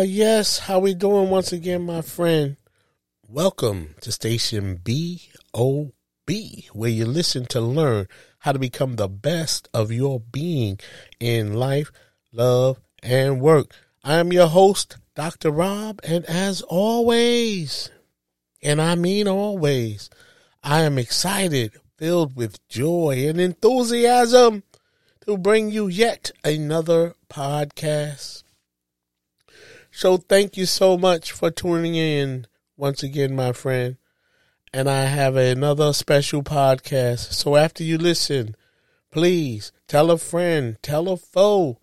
Ah, yes. How we doing once again, my friend? Welcome to station BOB, where you listen to learn how to become the best of your being in life, love, and work. I am your host, Dr. Rob, and as always, and I mean always, I am excited, filled with joy and enthusiasm to bring you yet another podcast. So thank you so much for tuning in once again, my friend. And I have another special podcast. So after you listen, please tell a friend, tell a foe,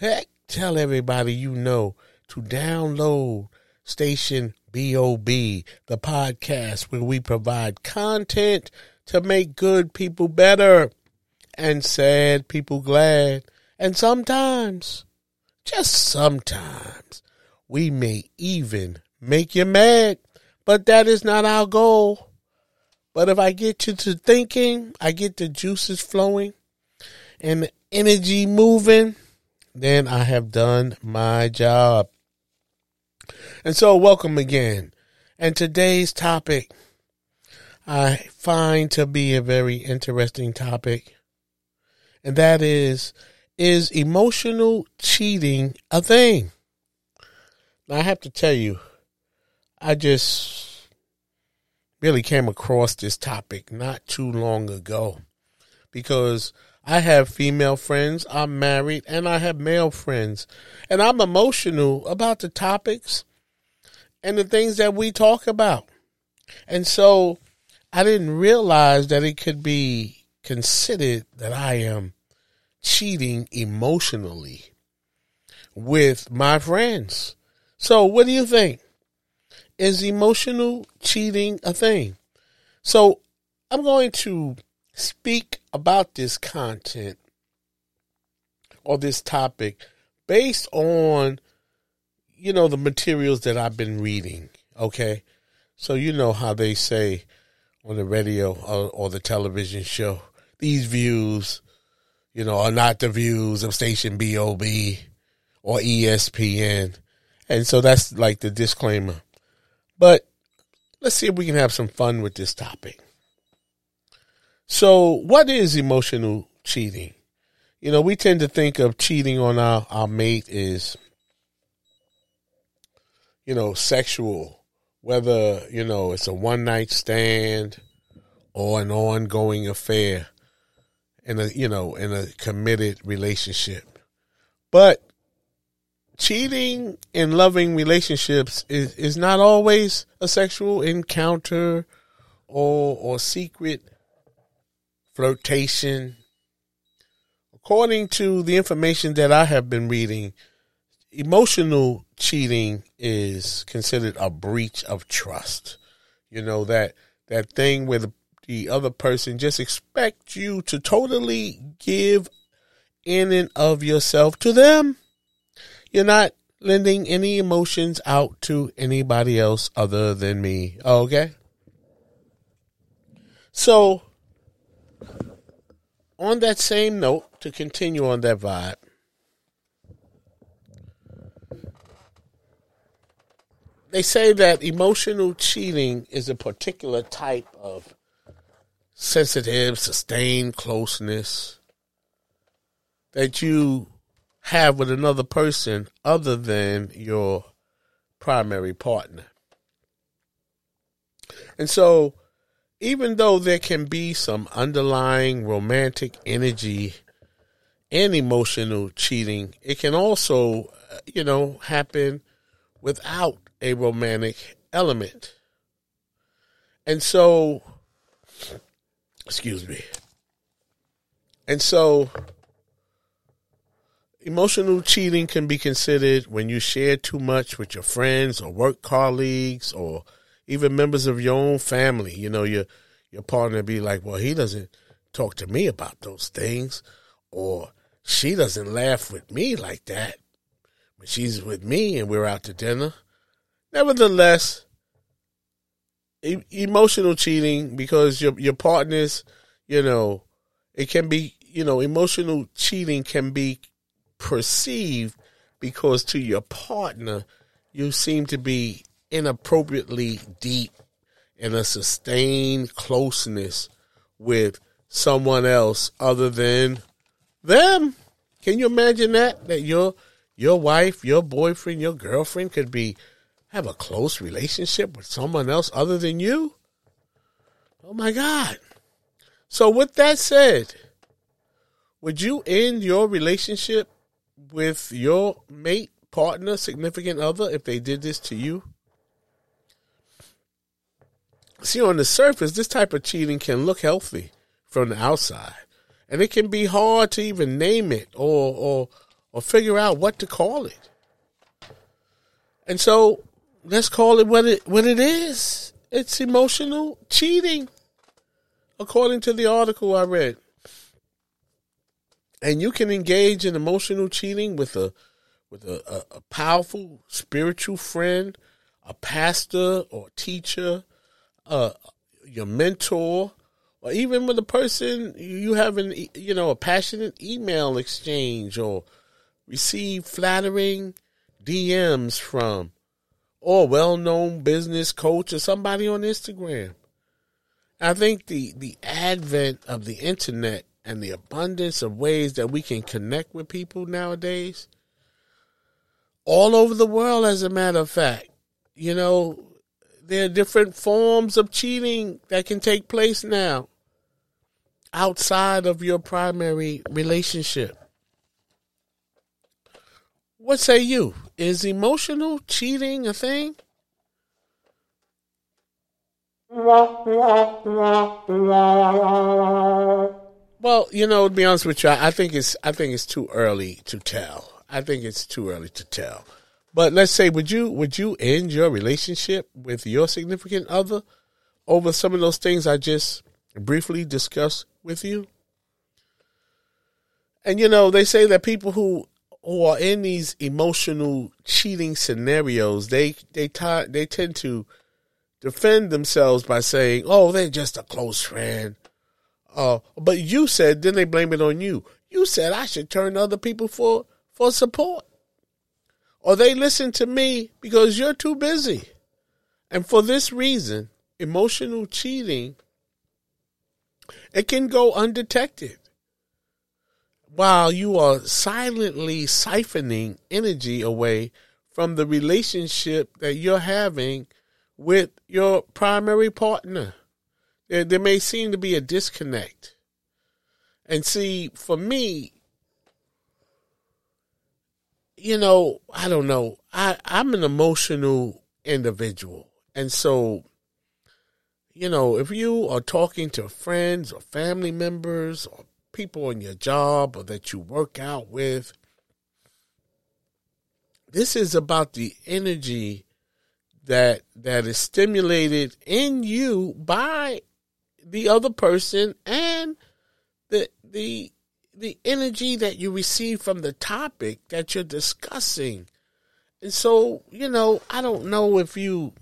heck, tell everybody you know to download Station BOB, the podcast where we provide content to make good people better and sad people glad. And sometimes, just sometimes, we may even make you mad, but that is not our goal. But if I get you to thinking, I get the juices flowing and the energy moving, then I have done my job. And so, welcome again. And today's topic I find to be a very interesting topic, and that is is emotional cheating a thing? Now, I have to tell you, I just really came across this topic not too long ago because I have female friends, I'm married, and I have male friends. And I'm emotional about the topics and the things that we talk about. And so I didn't realize that it could be considered that I am cheating emotionally with my friends. So, what do you think? Is emotional cheating a thing? So, I'm going to speak about this content or this topic based on you know the materials that I've been reading okay so you know how they say on the radio or, or the television show these views you know are not the views of station BOB or ESPN and so that's like the disclaimer but let's see if we can have some fun with this topic so, what is emotional cheating? You know, we tend to think of cheating on our, our mate is, you know, sexual, whether, you know, it's a one night stand or an ongoing affair in a, you know, in a committed relationship. But cheating in loving relationships is, is not always a sexual encounter or, or secret flirtation. According to the information that I have been reading, emotional cheating is considered a breach of trust. You know that that thing where the, the other person just expect you to totally give in and of yourself to them. You're not lending any emotions out to anybody else other than me. Okay? So on that same note, to continue on that vibe, they say that emotional cheating is a particular type of sensitive, sustained closeness that you have with another person other than your primary partner. And so, even though there can be some underlying romantic energy and emotional cheating, it can also, uh, you know, happen without a romantic element. And so, excuse me. And so, emotional cheating can be considered when you share too much with your friends or work colleagues or even members of your own family. You know, your your partner be like, "Well, he doesn't talk to me about those things," or she doesn't laugh with me like that when she's with me and we're out to dinner. Nevertheless, e- emotional cheating because your your partners, you know, it can be, you know, emotional cheating can be perceived because to your partner you seem to be inappropriately deep in a sustained closeness with someone else other than them. Can you imagine that? That your your wife, your boyfriend, your girlfriend could be have a close relationship with someone else other than you? Oh my God. So with that said, would you end your relationship with your mate, partner, significant other if they did this to you? See, on the surface, this type of cheating can look healthy from the outside, and it can be hard to even name it or or or figure out what to call it. And so, let's call it what it what it is. It's emotional cheating, according to the article I read. And you can engage in emotional cheating with a with a, a, a powerful spiritual friend, a pastor or teacher, uh, your mentor, or even with a person you have an you know a passionate email exchange or receive flattering DMs from, or a well-known business coach or somebody on Instagram. I think the the advent of the internet and the abundance of ways that we can connect with people nowadays, all over the world, as a matter of fact, you know, there are different forms of cheating that can take place now outside of your primary relationship. What say you? Is emotional cheating a thing? Well, you know, to be honest with you, I think it's I think it's too early to tell. I think it's too early to tell. But let's say, would you would you end your relationship with your significant other over some of those things I just briefly discussed with you? And you know, they say that people who who are in these emotional cheating scenarios, they they t- they tend to defend themselves by saying, "Oh, they're just a close friend." Uh, but you said, then they blame it on you. You said I should turn to other people for for support or they listen to me because you're too busy. And for this reason, emotional cheating it can go undetected while you are silently siphoning energy away from the relationship that you're having with your primary partner. There, there may seem to be a disconnect. And see, for me, you know, I don't know. I, I'm an emotional individual. And so, you know, if you are talking to friends or family members or people in your job or that you work out with, this is about the energy that that is stimulated in you by the other person and the the the energy that you receive from the topic that you're discussing. And so, you know, I don't know if you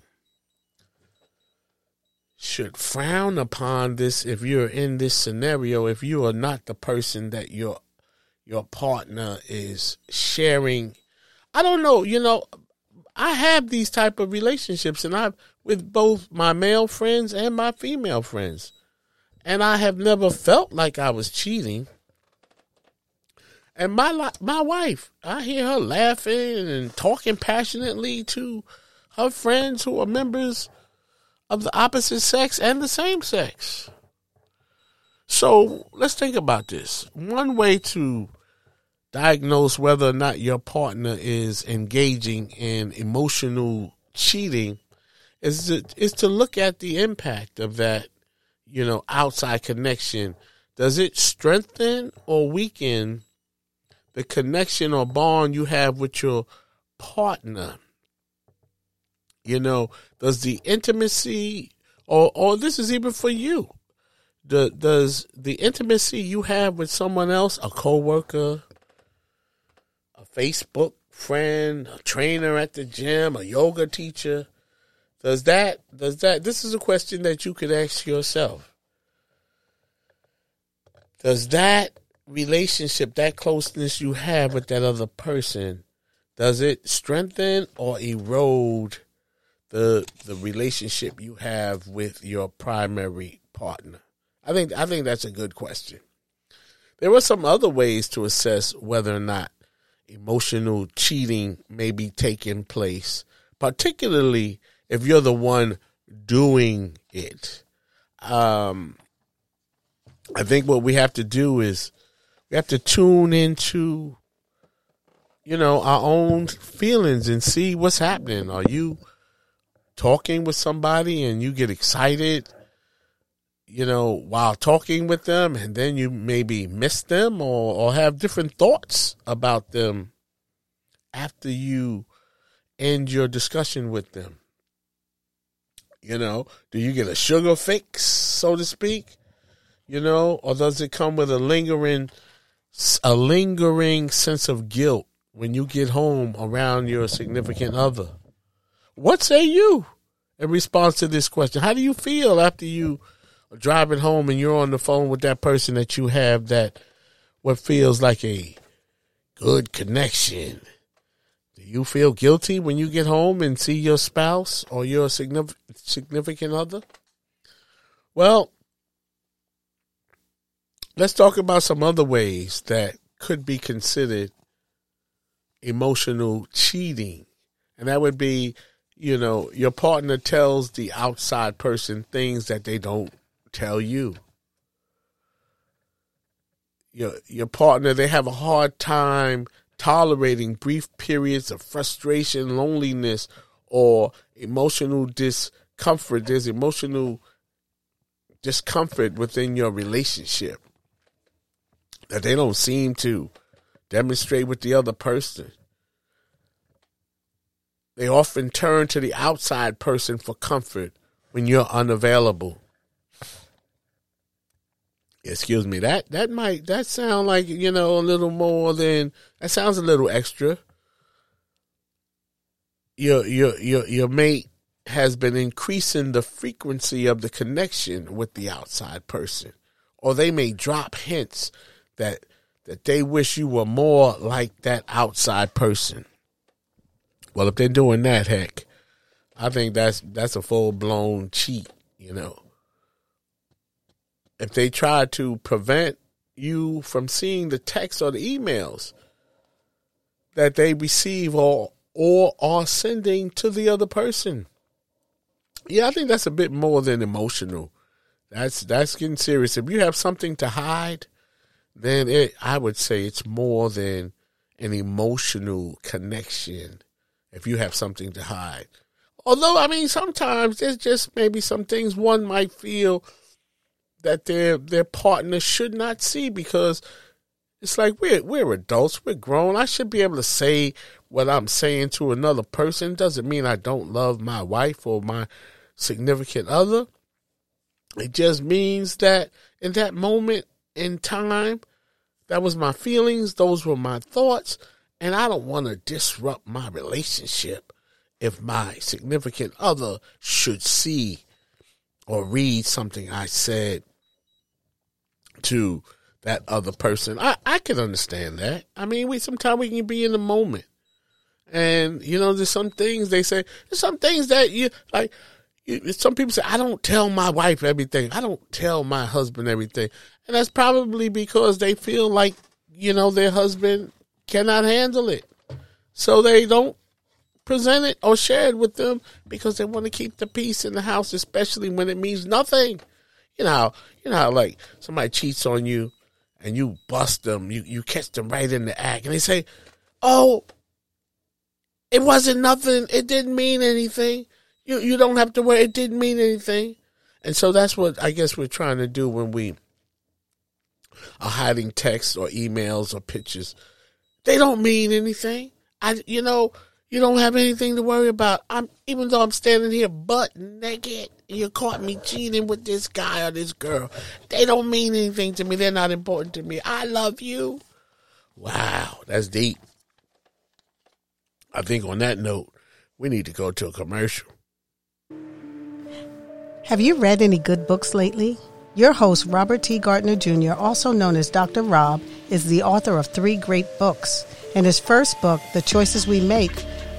should frown upon this if you're in this scenario if you are not the person that your your partner is sharing I don't know, you know, I have these type of relationships and I've with both my male friends and my female friends. And I have never felt like I was cheating. And my my wife, I hear her laughing and talking passionately to her friends who are members of the opposite sex and the same sex. So let's think about this. One way to diagnose whether or not your partner is engaging in emotional cheating is to, is to look at the impact of that, you know, outside connection. Does it strengthen or weaken the connection or bond you have with your partner? You know, does the intimacy, or or this is even for you, the, does the intimacy you have with someone else, a coworker, a Facebook friend, a trainer at the gym, a yoga teacher, does that does that this is a question that you could ask yourself. Does that relationship, that closeness you have with that other person, does it strengthen or erode the the relationship you have with your primary partner? I think I think that's a good question. There are some other ways to assess whether or not emotional cheating may be taking place, particularly if you're the one doing it. Um, I think what we have to do is we have to tune into, you know, our own feelings and see what's happening. Are you talking with somebody and you get excited, you know, while talking with them and then you maybe miss them or, or have different thoughts about them after you end your discussion with them? You know, do you get a sugar fix, so to speak? You know, or does it come with a lingering, a lingering sense of guilt when you get home around your significant other? What say you in response to this question? How do you feel after you driving home and you're on the phone with that person that you have that what feels like a good connection? You feel guilty when you get home and see your spouse or your significant other? Well, let's talk about some other ways that could be considered emotional cheating. And that would be, you know, your partner tells the outside person things that they don't tell you. Your your partner, they have a hard time tolerating brief periods of frustration, loneliness, or emotional discomfort. There's emotional discomfort within your relationship that they don't seem to demonstrate with the other person. They often turn to the outside person for comfort when you're unavailable excuse me that that might that sound like you know a little more than that sounds a little extra. Your your your your mate has been increasing the frequency of the connection with the outside person. Or they may drop hints that that they wish you were more like that outside person. Well if they're doing that heck i think that's that's a full blown cheat you know if they try to prevent you from seeing the text or the emails that they receive or or are sending to the other person. Yeah, I think that's a bit more than emotional. That's that's getting serious. If you have something to hide, then it I would say it's more than an emotional connection if you have something to hide. Although I mean sometimes there's just maybe some things one might feel that their their partner should not see because it's like we're we're adults, we're grown. I should be able to say what I'm saying to another person. Doesn't mean I don't love my wife or my significant other. It just means that in that moment in time, that was my feelings, those were my thoughts, and I don't want to disrupt my relationship if my significant other should see or read something I said to that other person. I, I can understand that. I mean, we sometimes we can be in the moment. And, you know, there's some things they say, there's some things that you, like, you, some people say, I don't tell my wife everything. I don't tell my husband everything. And that's probably because they feel like you know, their husband cannot handle it. So they don't present it or share it with them because they want to keep the peace in the house, especially when it means nothing. You know, you know how like somebody cheats on you and you bust them, you, you catch them right in the act and they say, Oh, it wasn't nothing, it didn't mean anything. You you don't have to worry, it didn't mean anything. And so that's what I guess we're trying to do when we are hiding texts or emails or pictures. They don't mean anything. I, you know, you don't have anything to worry about. I'm even though I'm standing here butt naked, you caught me cheating with this guy or this girl. They don't mean anything to me. They're not important to me. I love you. Wow, that's deep. I think on that note, we need to go to a commercial. Have you read any good books lately? Your host, Robert T. Gardner Jr., also known as Dr. Rob, is the author of three great books. In his first book, The Choices We Make,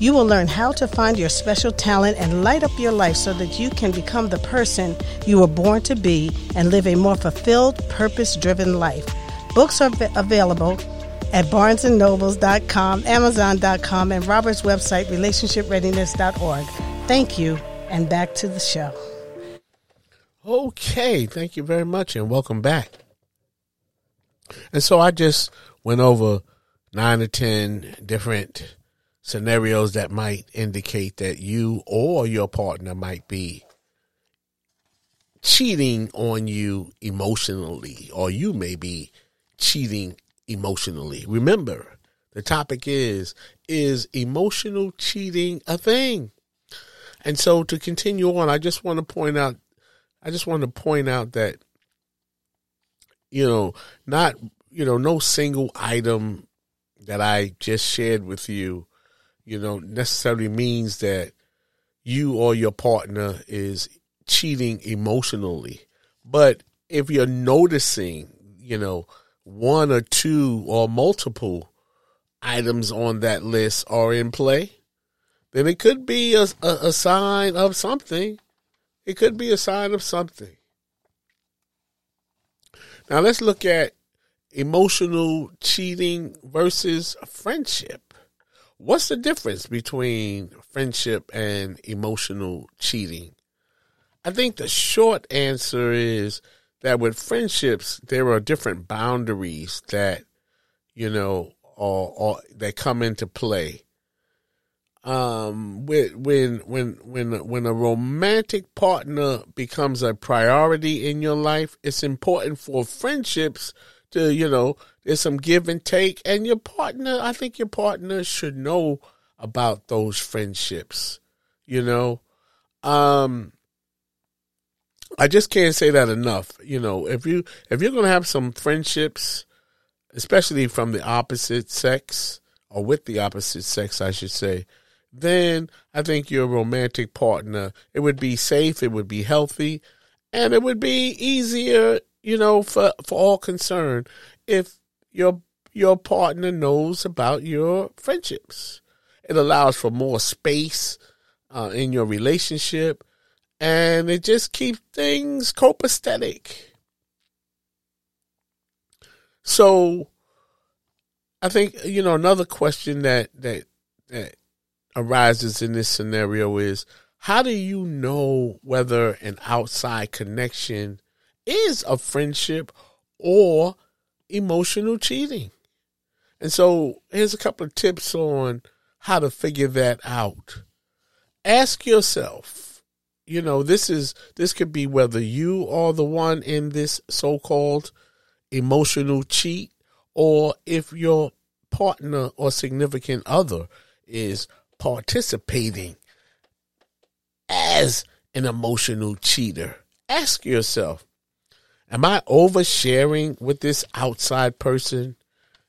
you will learn how to find your special talent and light up your life so that you can become the person you were born to be and live a more fulfilled, purpose driven life. Books are available at barnesandnobles.com, amazon.com, and Robert's website, relationshipreadiness.org. Thank you, and back to the show. Okay, thank you very much, and welcome back. And so I just went over nine or ten different scenarios that might indicate that you or your partner might be cheating on you emotionally, or you may be cheating emotionally. Remember, the topic is is emotional cheating a thing? And so to continue on, I just want to point out I just want to point out that you know, not you know, no single item that I just shared with you you know, necessarily means that you or your partner is cheating emotionally. But if you're noticing, you know, one or two or multiple items on that list are in play, then it could be a, a, a sign of something. It could be a sign of something. Now let's look at emotional cheating versus friendship. What's the difference between friendship and emotional cheating? I think the short answer is that with friendships, there are different boundaries that, you know, or, or that come into play. Um, when when when when when a romantic partner becomes a priority in your life, it's important for friendships to you know there's some give and take, and your partner, I think your partner should know about those friendships. You know, um, I just can't say that enough. You know, if you if you're gonna have some friendships, especially from the opposite sex or with the opposite sex, I should say, then I think your romantic partner, it would be safe, it would be healthy, and it would be easier, you know, for for all concerned if your your partner knows about your friendships. It allows for more space uh, in your relationship, and it just keeps things copacetic. So, I think you know another question that that that arises in this scenario is how do you know whether an outside connection is a friendship or emotional cheating. And so here's a couple of tips on how to figure that out. Ask yourself, you know, this is this could be whether you are the one in this so-called emotional cheat or if your partner or significant other is participating as an emotional cheater. Ask yourself, am I oversharing with this outside person?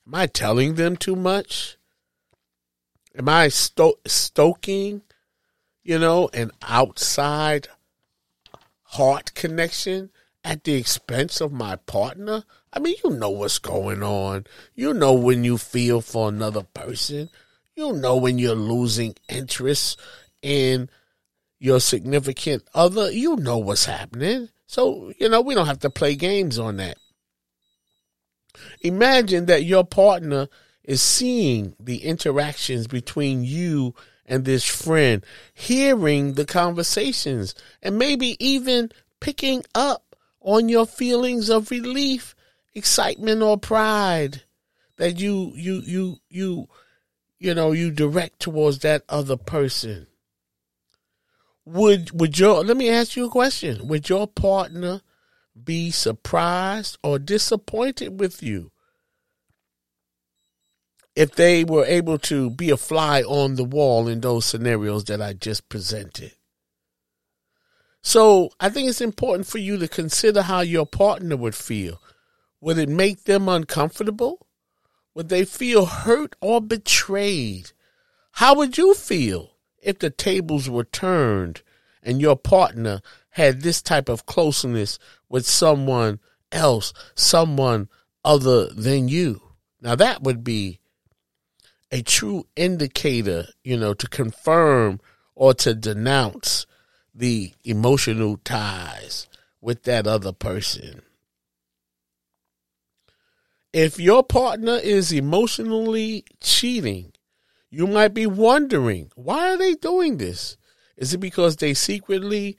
Am I telling them too much? Am I sto- stoking, you know, an outside heart connection at the expense of my partner? I mean, you know what's going on. You know when you feel for another person. You know when you're losing interest in your significant other. You know what's happening. So, you know, we don't have to play games on that. Imagine that your partner is seeing the interactions between you and this friend, hearing the conversations, and maybe even picking up on your feelings of relief, excitement, or pride that you you you you you know you direct towards that other person. Would would your let me ask you a question. Would your partner be surprised or disappointed with you if they were able to be a fly on the wall in those scenarios that I just presented. So I think it's important for you to consider how your partner would feel. Would it make them uncomfortable? Would they feel hurt or betrayed? How would you feel if the tables were turned and your partner had this type of closeness with someone else, someone other than you? Now that would be a true indicator, you know, to confirm or to denounce the emotional ties with that other person. If your partner is emotionally cheating, you might be wondering, why are they doing this? Is it because they secretly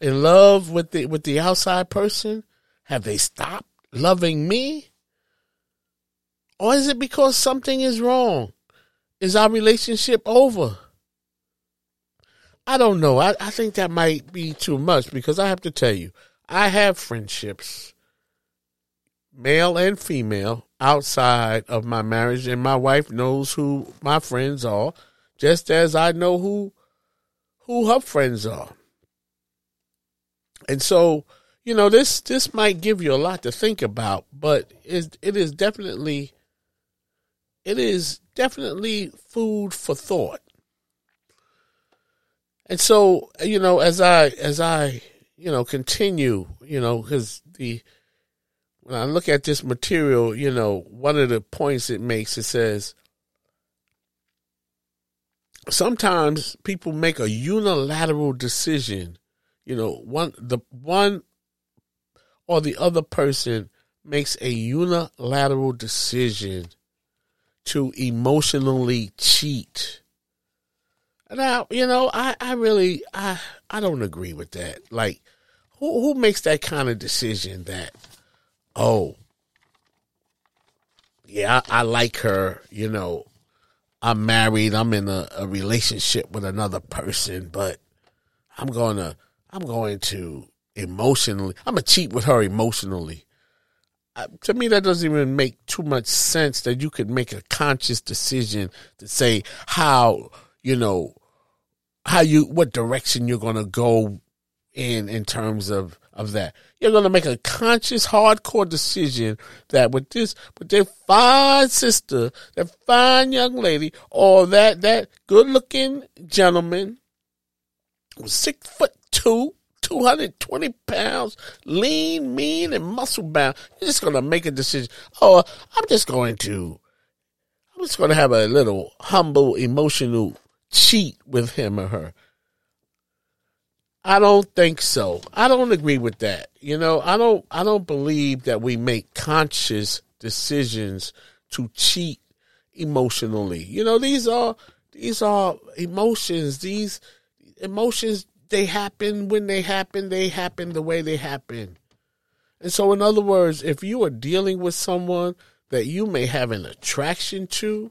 in love with the with the outside person? Have they stopped loving me? Or is it because something is wrong? Is our relationship over? I don't know. I, I think that might be too much because I have to tell you, I have friendships, male and female, outside of my marriage, and my wife knows who my friends are, just as I know who who her friends are. And so, you know, this this might give you a lot to think about, but it, it is definitely it is definitely food for thought. And so, you know, as I as I, you know, continue, you know, cuz the when I look at this material, you know, one of the points it makes it says sometimes people make a unilateral decision, you know, one the one or the other person makes a unilateral decision to emotionally cheat. Now, you know, I, I really I I don't agree with that. Like who who makes that kind of decision that oh yeah, I, I like her, you know, I'm married, I'm in a, a relationship with another person, but I'm gonna I'm going to emotionally I'm gonna cheat with her emotionally. To me that doesn't even make too much sense that you could make a conscious decision to say how you know how you what direction you're going to go in in terms of of that you're going to make a conscious hardcore decision that with this with their fine sister that fine young lady or that that good looking gentleman six foot two 220 pounds, lean, mean, and muscle bound. You're just going to make a decision. Oh, I'm just going to, I'm just going to have a little humble, emotional cheat with him or her. I don't think so. I don't agree with that. You know, I don't I don't believe that we make conscious decisions to cheat emotionally. You know, these are these are emotions. These emotions they happen when they happen, they happen the way they happen. And so, in other words, if you are dealing with someone that you may have an attraction to,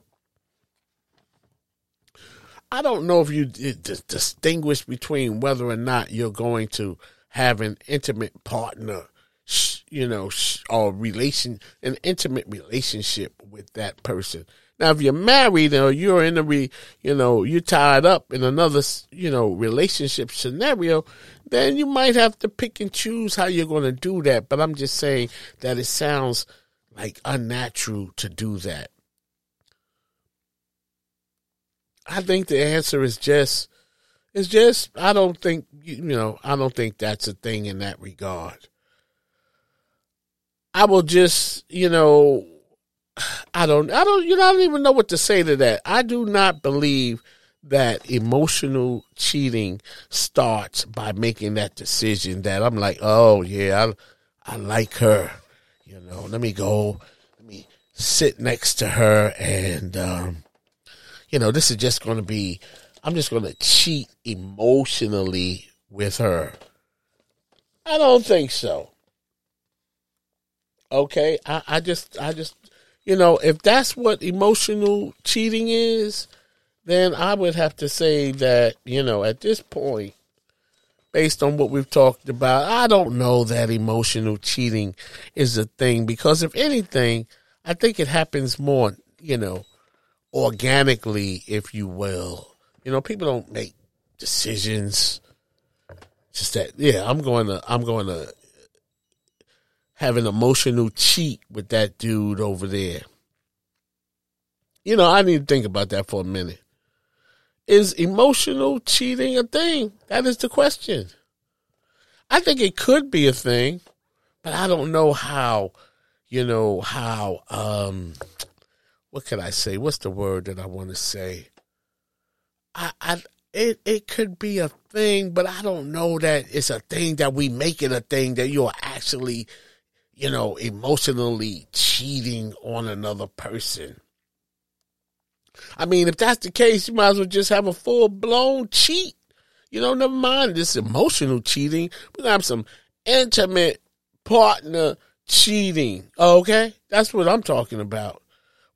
I don't know if you distinguish between whether or not you're going to have an intimate partner, you know, or relation, an intimate relationship with that person. Now, if you're married or you're in a, re, you know, you're tied up in another, you know, relationship scenario, then you might have to pick and choose how you're going to do that. But I'm just saying that it sounds like unnatural to do that. I think the answer is just, it's just, I don't think, you know, I don't think that's a thing in that regard. I will just, you know, I don't, I don't, you know, I don't even know what to say to that. I do not believe that emotional cheating starts by making that decision that I'm like, oh yeah, I, I like her, you know, let me go, let me sit next to her and, um, you know, this is just going to be, I'm just going to cheat emotionally with her. I don't think so. Okay. I, I just, I just, you know, if that's what emotional cheating is, then I would have to say that, you know, at this point, based on what we've talked about, I don't know that emotional cheating is a thing because if anything, I think it happens more, you know, organically, if you will. You know, people don't make decisions. Just that, yeah, I'm going to, I'm going to have an emotional cheat with that dude over there. You know, I need to think about that for a minute. Is emotional cheating a thing? That is the question. I think it could be a thing, but I don't know how, you know, how, um, what can I say? What's the word that I want to say? I, I, it, it could be a thing, but I don't know that it's a thing that we make it a thing that you're actually, you know, emotionally cheating on another person. I mean, if that's the case, you might as well just have a full blown cheat. You know, never mind this emotional cheating. Gonna have some intimate partner cheating. Okay? That's what I'm talking about.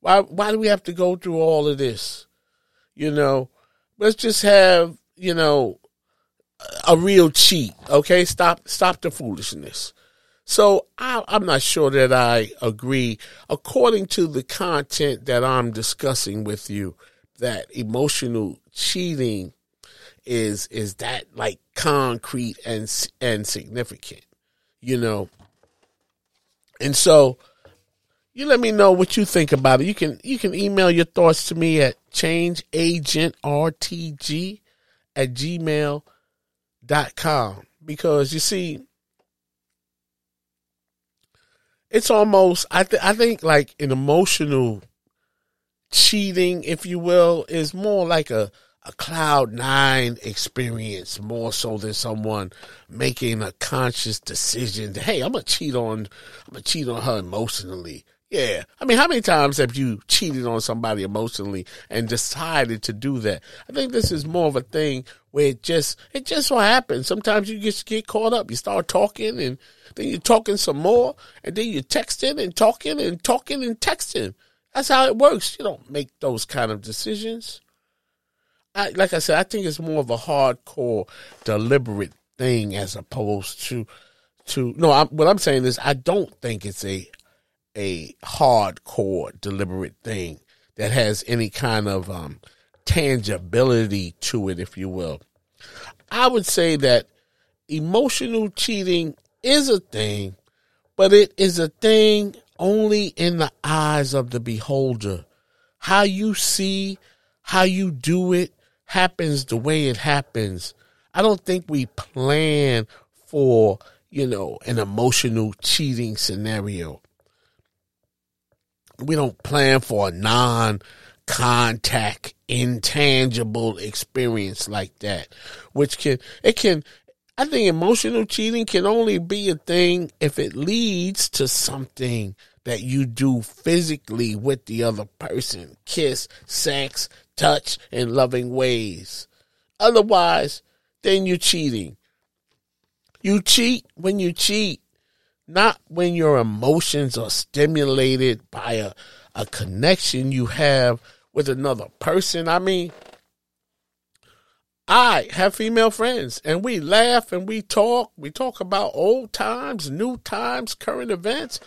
Why why do we have to go through all of this? You know, let's just have, you know, a real cheat. Okay? Stop stop the foolishness. So I, I'm not sure that I agree, according to the content that I'm discussing with you, that emotional cheating is is that like concrete and and significant, you know. And so, you let me know what you think about it. You can you can email your thoughts to me at changeagentrtg at gmail.com because you see it's almost I th- I think like an emotional cheating, if you will, is more like a a cloud nine experience more so than someone making a conscious decision. Hey, I'm gonna cheat on I'm gonna cheat on her emotionally. Yeah. I mean, how many times have you cheated on somebody emotionally and decided to do that? I think this is more of a thing where it just, it just so happens. Sometimes you just get caught up. You start talking and then you're talking some more and then you're texting and talking and talking and texting. That's how it works. You don't make those kind of decisions. I, like I said, I think it's more of a hardcore, deliberate thing as opposed to, to, no, I'm, what I'm saying is I don't think it's a a hardcore, deliberate thing that has any kind of um, tangibility to it, if you will. I would say that emotional cheating is a thing, but it is a thing only in the eyes of the beholder. How you see, how you do it happens the way it happens. I don't think we plan for, you know, an emotional cheating scenario we don't plan for a non contact intangible experience like that which can it can i think emotional cheating can only be a thing if it leads to something that you do physically with the other person. Kiss sex touch in loving ways. Otherwise then you're cheating. You cheat when you cheat not when your emotions are stimulated by a, a connection you have with another person. I mean, I have female friends and we laugh and we talk. We talk about old times, new times, current events,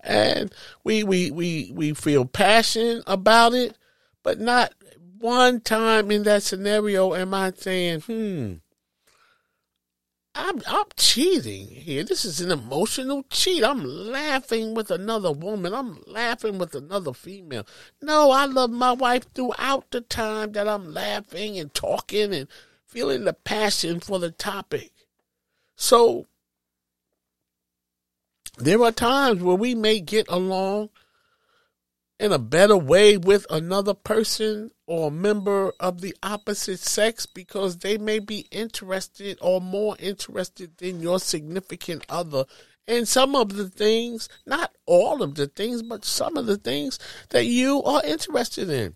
and we we we we feel passion about it, but not one time in that scenario am I saying, "Hmm, I'm I'm cheating here. This is an emotional cheat. I'm laughing with another woman. I'm laughing with another female. No, I love my wife throughout the time that I'm laughing and talking and feeling the passion for the topic. So there are times where we may get along in a better way with another person or a member of the opposite sex because they may be interested or more interested than your significant other in some of the things, not all of the things, but some of the things that you are interested in.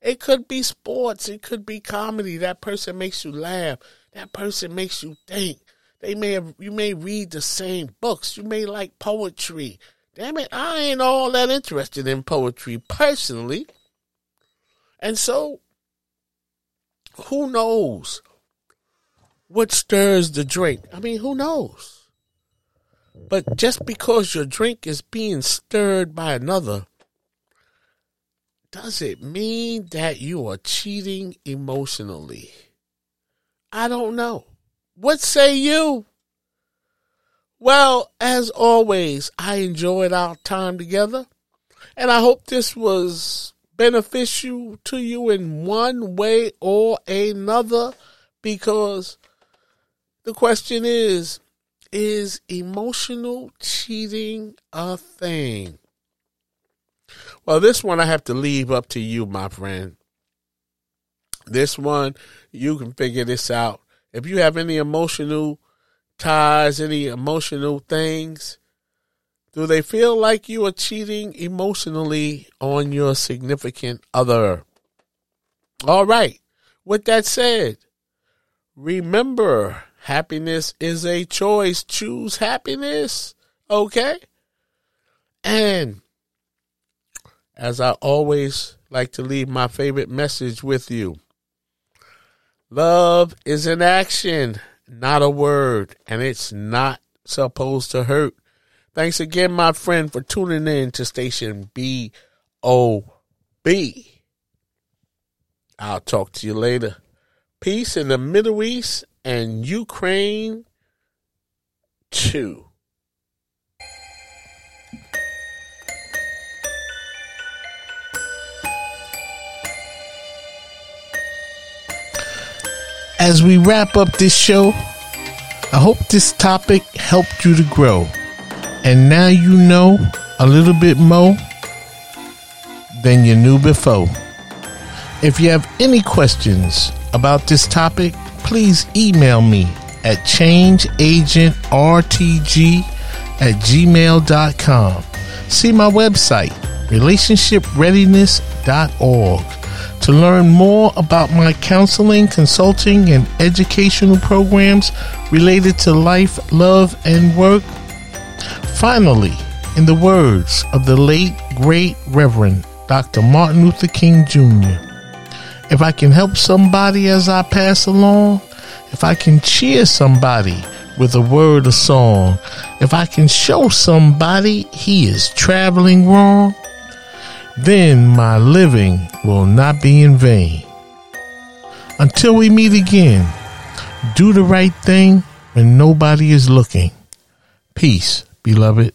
It could be sports, it could be comedy. That person makes you laugh. That person makes you think. They may have you may read the same books. You may like poetry. Damn it, I ain't all that interested in poetry personally. And so, who knows what stirs the drink? I mean, who knows? But just because your drink is being stirred by another, does it mean that you are cheating emotionally? I don't know. What say you? Well, as always, I enjoyed our time together, and I hope this was beneficial to you in one way or another because the question is is emotional cheating a thing? Well, this one I have to leave up to you, my friend. This one, you can figure this out. If you have any emotional ties, any emotional things? Do they feel like you are cheating emotionally on your significant other? All right. With that said, remember happiness is a choice. Choose happiness. Okay? And as I always like to leave my favorite message with you love is an action not a word, and it's not supposed to hurt. Thanks again, my friend, for tuning in to station B O B. I'll talk to you later. Peace in the Middle East and Ukraine too. As we wrap up this show, I hope this topic helped you to grow. And now you know a little bit more than you knew before. If you have any questions about this topic, please email me at changeagentrtg at gmail.com. See my website, relationshipreadiness.org to learn more about my counseling, consulting, and educational programs related to life, love, and work, finally, in the words of the late, great Reverend Dr. Martin Luther King Jr., if I can help somebody as I pass along, if I can cheer somebody with a word or song, if I can show somebody he is traveling wrong, then my living will not be in vain. Until we meet again, do the right thing when nobody is looking. Peace, beloved.